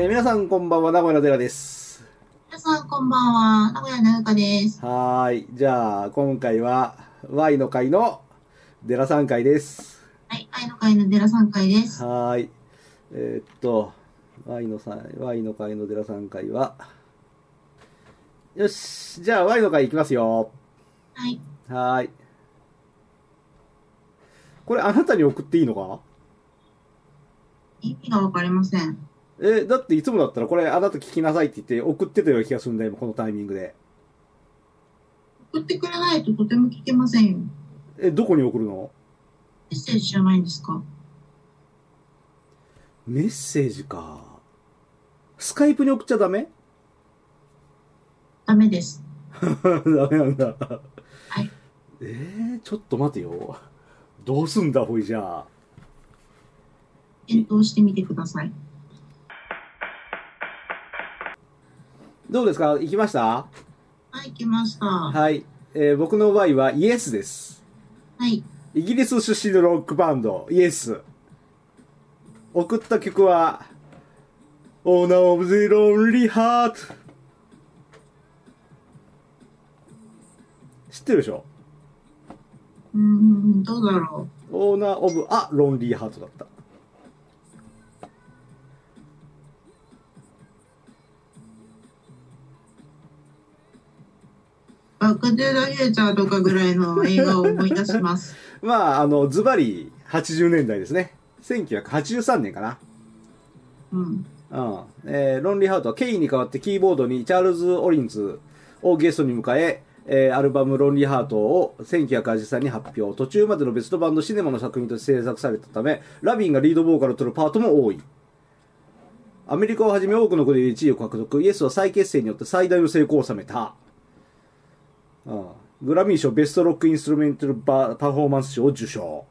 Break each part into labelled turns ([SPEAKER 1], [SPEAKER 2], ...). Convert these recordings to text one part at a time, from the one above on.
[SPEAKER 1] えー皆さんこんばんは、名古屋の寺です。
[SPEAKER 2] 皆さんこんばんは、名古屋のゆかです。
[SPEAKER 1] はーい。じゃあ、今回は Y の会の寺さん会です。
[SPEAKER 2] はい、愛の会の寺さん会です。
[SPEAKER 1] はーい。えーっと、Y のさん、Y の会の寺さん会は、よし。じゃあ、Y の会いきますよ。
[SPEAKER 2] はい、
[SPEAKER 1] はーい。これ、あなたに送っていいのか？
[SPEAKER 2] 意味がわかりません。
[SPEAKER 1] え、だっていつもだったらこれあなた聞きなさいって言って送ってたような気がするんだよ、このタイミングで。
[SPEAKER 2] 送ってくれないととても聞けませんよ。
[SPEAKER 1] え、どこに送るの？
[SPEAKER 2] メッセージじゃないんですか？
[SPEAKER 1] メッセージか。スカイプに送っちゃダメ？
[SPEAKER 2] ダメです。
[SPEAKER 1] ダメなんだ。
[SPEAKER 2] はい。
[SPEAKER 1] えー、ちょっと待てよ。どうすんだ、ほいじゃあ。
[SPEAKER 2] 検討してみてください。
[SPEAKER 1] どうですか？行きました？
[SPEAKER 2] はい、来ました。は
[SPEAKER 1] はい。えー僕の場合はイエスです。
[SPEAKER 2] い、
[SPEAKER 1] イギリス出身のロックバンド、イエス。送った曲は、Owner of the Lonely Heart。知ってるでしょ？
[SPEAKER 2] うーん、どうだろ
[SPEAKER 1] Owner of a Lonely Heart だった。
[SPEAKER 2] う。バックトゥーザフューチャーとかぐらいの映画を思い出します。
[SPEAKER 1] まあ、あの、ズバリ80年代ですね。1983年かな。
[SPEAKER 2] うん。
[SPEAKER 1] うん。えー Lonely Heart はケインに代わってキーボードにチャールズ・オリンズをゲストに迎え、えーアルバムロンリーハートを1983年に発表。途中までの別のバンドシネマの作品として制作されたため、ラビンがリードボーカルを取るパートも多い。アメリカをはじめ多くの国で1位を獲得。イエスは再結成によって最大の成功を収めた。うんグラミー賞ベストロックインストゥルメンタルパパフォーマンス賞を受賞。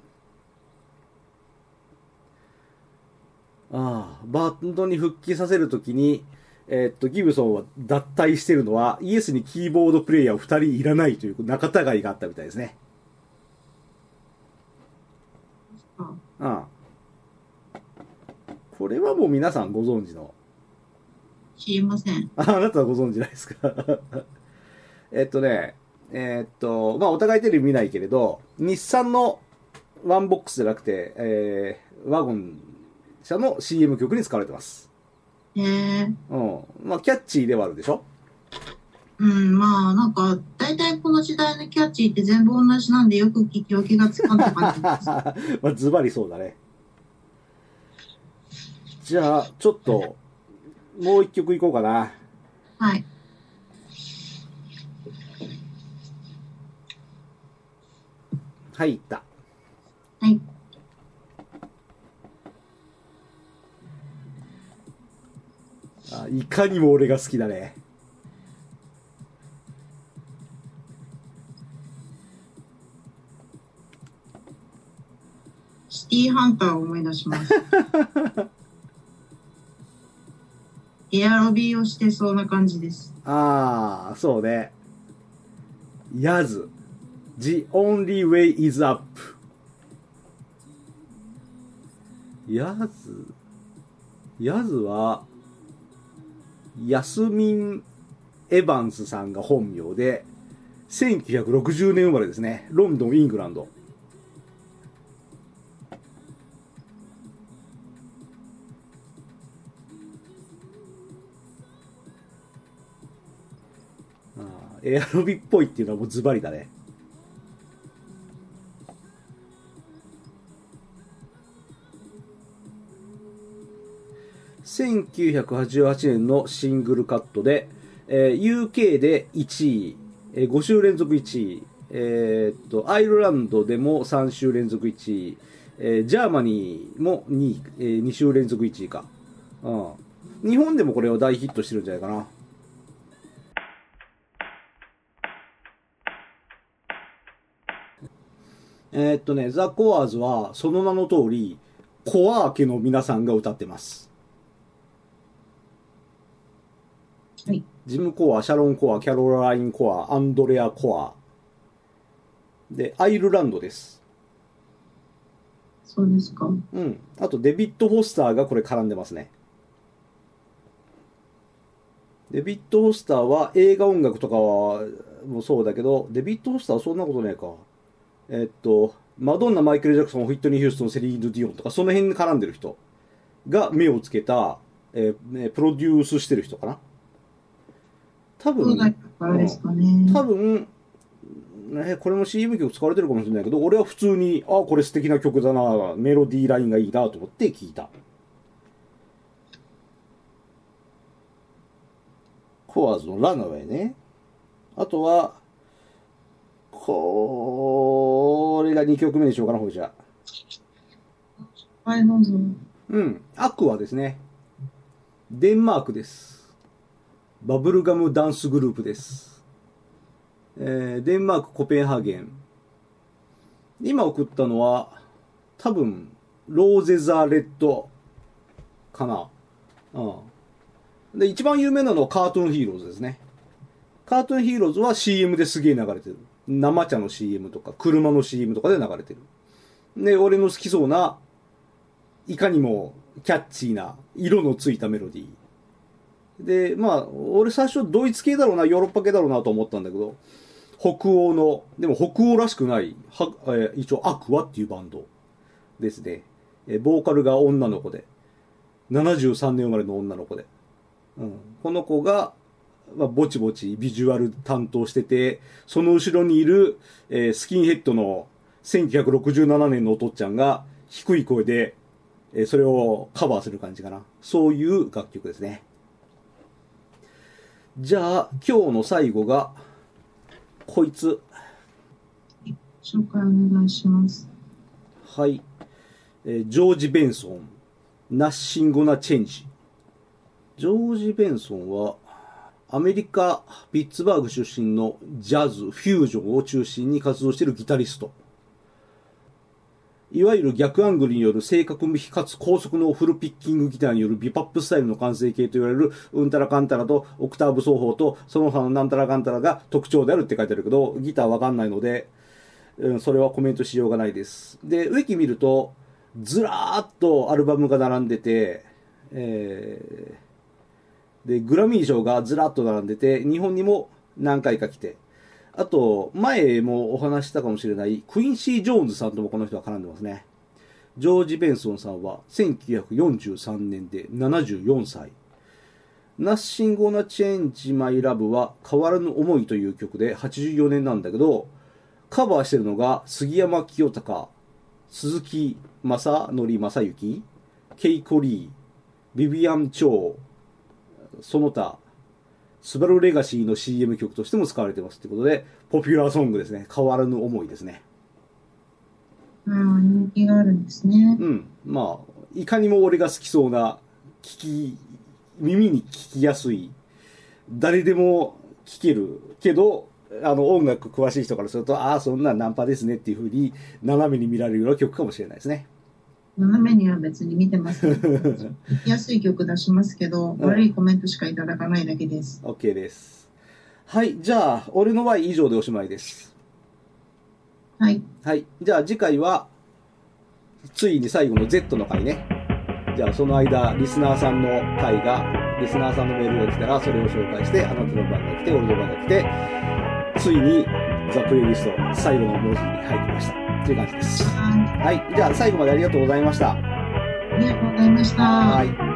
[SPEAKER 1] ああ、バンドに復帰させるときに、えーっと、ギブソンは脱退してるのは、イエスにキーボードプレイヤーを2人いらないという仲違いがあったみたいですね。
[SPEAKER 2] あ
[SPEAKER 1] うん。これはもう皆さんご存知の？
[SPEAKER 2] 知りません。
[SPEAKER 1] ああなたはご存知ないですか？えっとね、えーっと、まあ、お互いテレビ見ないけれど、日産のワンボックスじゃなくて、えー、ワゴン車の CM 曲に使われてます。
[SPEAKER 2] へえ。
[SPEAKER 1] うん。まあ、キャッチーではあるでしょ？
[SPEAKER 2] うん、まあ、なんか、大体この時代のキャッチーって全部同じなんでよく聞き分けがつかんって感じです。
[SPEAKER 1] まあ、ズバリそうだね。じゃあ、ちょっと、もう一曲いこうかな。
[SPEAKER 2] はい。
[SPEAKER 1] はい、いった。
[SPEAKER 2] はい。
[SPEAKER 1] あいかにも俺が好きだね。
[SPEAKER 2] シティーハンターを思い出します。エアロビーをしてそうな感じです。
[SPEAKER 1] ああ、そうね。ヤズ。The only way is up. ヤズ。ヤズは、ヤスミン・エヴァンスさんが本名で、1960年生まれですね。ロンドン、イングランド。エアロビっぽいっていうのはもうズバリだね。1988年のシングルカットで、えー UK で1位、えー5週連続1位、えーっと、アイルランドでも3週連続1位、えージャーマニーも2位、え2週連続1位か。うん。日本でもこれは大ヒットしてるんじゃないかな。えーっとね、ザ・コアーズは、その名の通り、コアー家の皆さんが歌ってます。
[SPEAKER 2] はい。
[SPEAKER 1] ジム・コア、シャロン・コア、キャロライン・コア、アンドレア・コア。で、アイルランドです。
[SPEAKER 2] そうですか。
[SPEAKER 1] うん。あと、デビッド・フォスターがこれ絡んでますね。デビッド・ホスターは映画音楽とかはもそうだけど、デビッド・ホスターはそんなことねえか。えっと、マドンナ、マイケル・ジャクソン、ホイットニー・ヒューストン、セリーヌ・ディオンとか、その辺に絡んでる人が目をつけた、えーねプロデュースしてる人かな。多分、
[SPEAKER 2] そうだからですかね。
[SPEAKER 1] 多分、ね、これも CM 曲使われてるかもしれないけど、俺は普通に、あ、これ素敵な曲だな、メロディーラインがいいなと思って聞いた。コアーズのランナウェイね。あとは、これが2曲目にしようかな、ほいじゃ。
[SPEAKER 2] はい、どうぞ。
[SPEAKER 1] うん。アクアですね。デンマークです。バブルガムダンスグループです。えーデンマーク、コペンハーゲン。今送ったのは、多分、ローゼザーレッドかな。うん。で、一番有名なのはカートゥンヒーローズですね。カートゥンヒーローズは CM ですげえ流れてる。生茶の CM とか、車の CM とかで流れてる。で、俺の好きそうな、いかにもキャッチーな色のついたメロディー。で、まあ、俺最初ドイツ系だろうな、ヨーロッパ系だろうなと思ったんだけど、北欧の、でも北欧らしくない、はえー一応アクアっていうバンドですね。えーボーカルが女の子で、73年生まれの女の子で。うん、この子が、まあ、ぼちぼちビジュアル担当してて、その後ろにいる、えースキンヘッドの1967年のお父っちゃんが低い声で、えーそれをカバーする感じかな。そういう楽曲ですね。じゃあ、今日の最後が、こいつ。
[SPEAKER 2] 紹介お願いします。
[SPEAKER 1] はい。えージョージ・ベンソン。ナッシンゴナ・チェンジ。ジョージ・ベンソンは、アメリカ・ピッツバーグ出身のジャズ、フュージョンを中心に活動しているギタリスト。いわゆる逆アングルによる正確無比かつ高速のフルピッキングギターによるビパップスタイルの完成形と言われるうんたらかんたらとオクターブ奏法とその他のなんたらかんたらが特徴であるって書いてあるけど、ギターわかんないので、うん、それはコメントしようがないです。で、ウィキ見ると、ずらーっとアルバムが並んでて、えー、で、グラミー賞がずらっと並んでて、日本にも何回か来て、あと、前もお話したかもしれない、クインシー・ジョーンズさんともこの人は絡んでますね。ジョージ・ベンソンさんは1943年で74歳。 Nothing's Gonna Change My Love は変わらぬ思いという曲で84年なんだけど、カバーしてるのが杉山清隆、鈴木正則正幸、ケイコリー、ビビアン・チョウ、その他、スバルレガシーの CM 曲としても使われてますってことで、ポピュラーソングですね。変わらぬ思いですね。
[SPEAKER 2] うん、人気があるんですね。
[SPEAKER 1] うん。まあ、いかにも俺が好きそうな、聞き、耳に聞きやすい、誰でも聞けるけど、あの、音楽詳しい人からすると、ああ、そんなんナンパですねっていうふうに、斜めに見られるような曲かもしれないですね。
[SPEAKER 2] 斜めには別に見てます。聞きやすい曲出しますけど、
[SPEAKER 1] ん
[SPEAKER 2] 悪いコメントしかいただかないだけです。
[SPEAKER 1] OK です。はい。じゃあ、俺の場合以上でおしまいです。
[SPEAKER 2] はい。
[SPEAKER 1] はい。じゃあ次回は、ついに最後の Z の回ね。じゃあその間、リスナーさんの回が、リスナーさんのメールが来たら、それを紹介して、あなたの番が来て、俺の番が来て、ついに、ザ・プレイリスト、最後の文字に入りました。という感じです。
[SPEAKER 2] は
[SPEAKER 1] はい。じゃあ最後までありがとうございました。
[SPEAKER 2] い。ありがとうございました。
[SPEAKER 1] はい。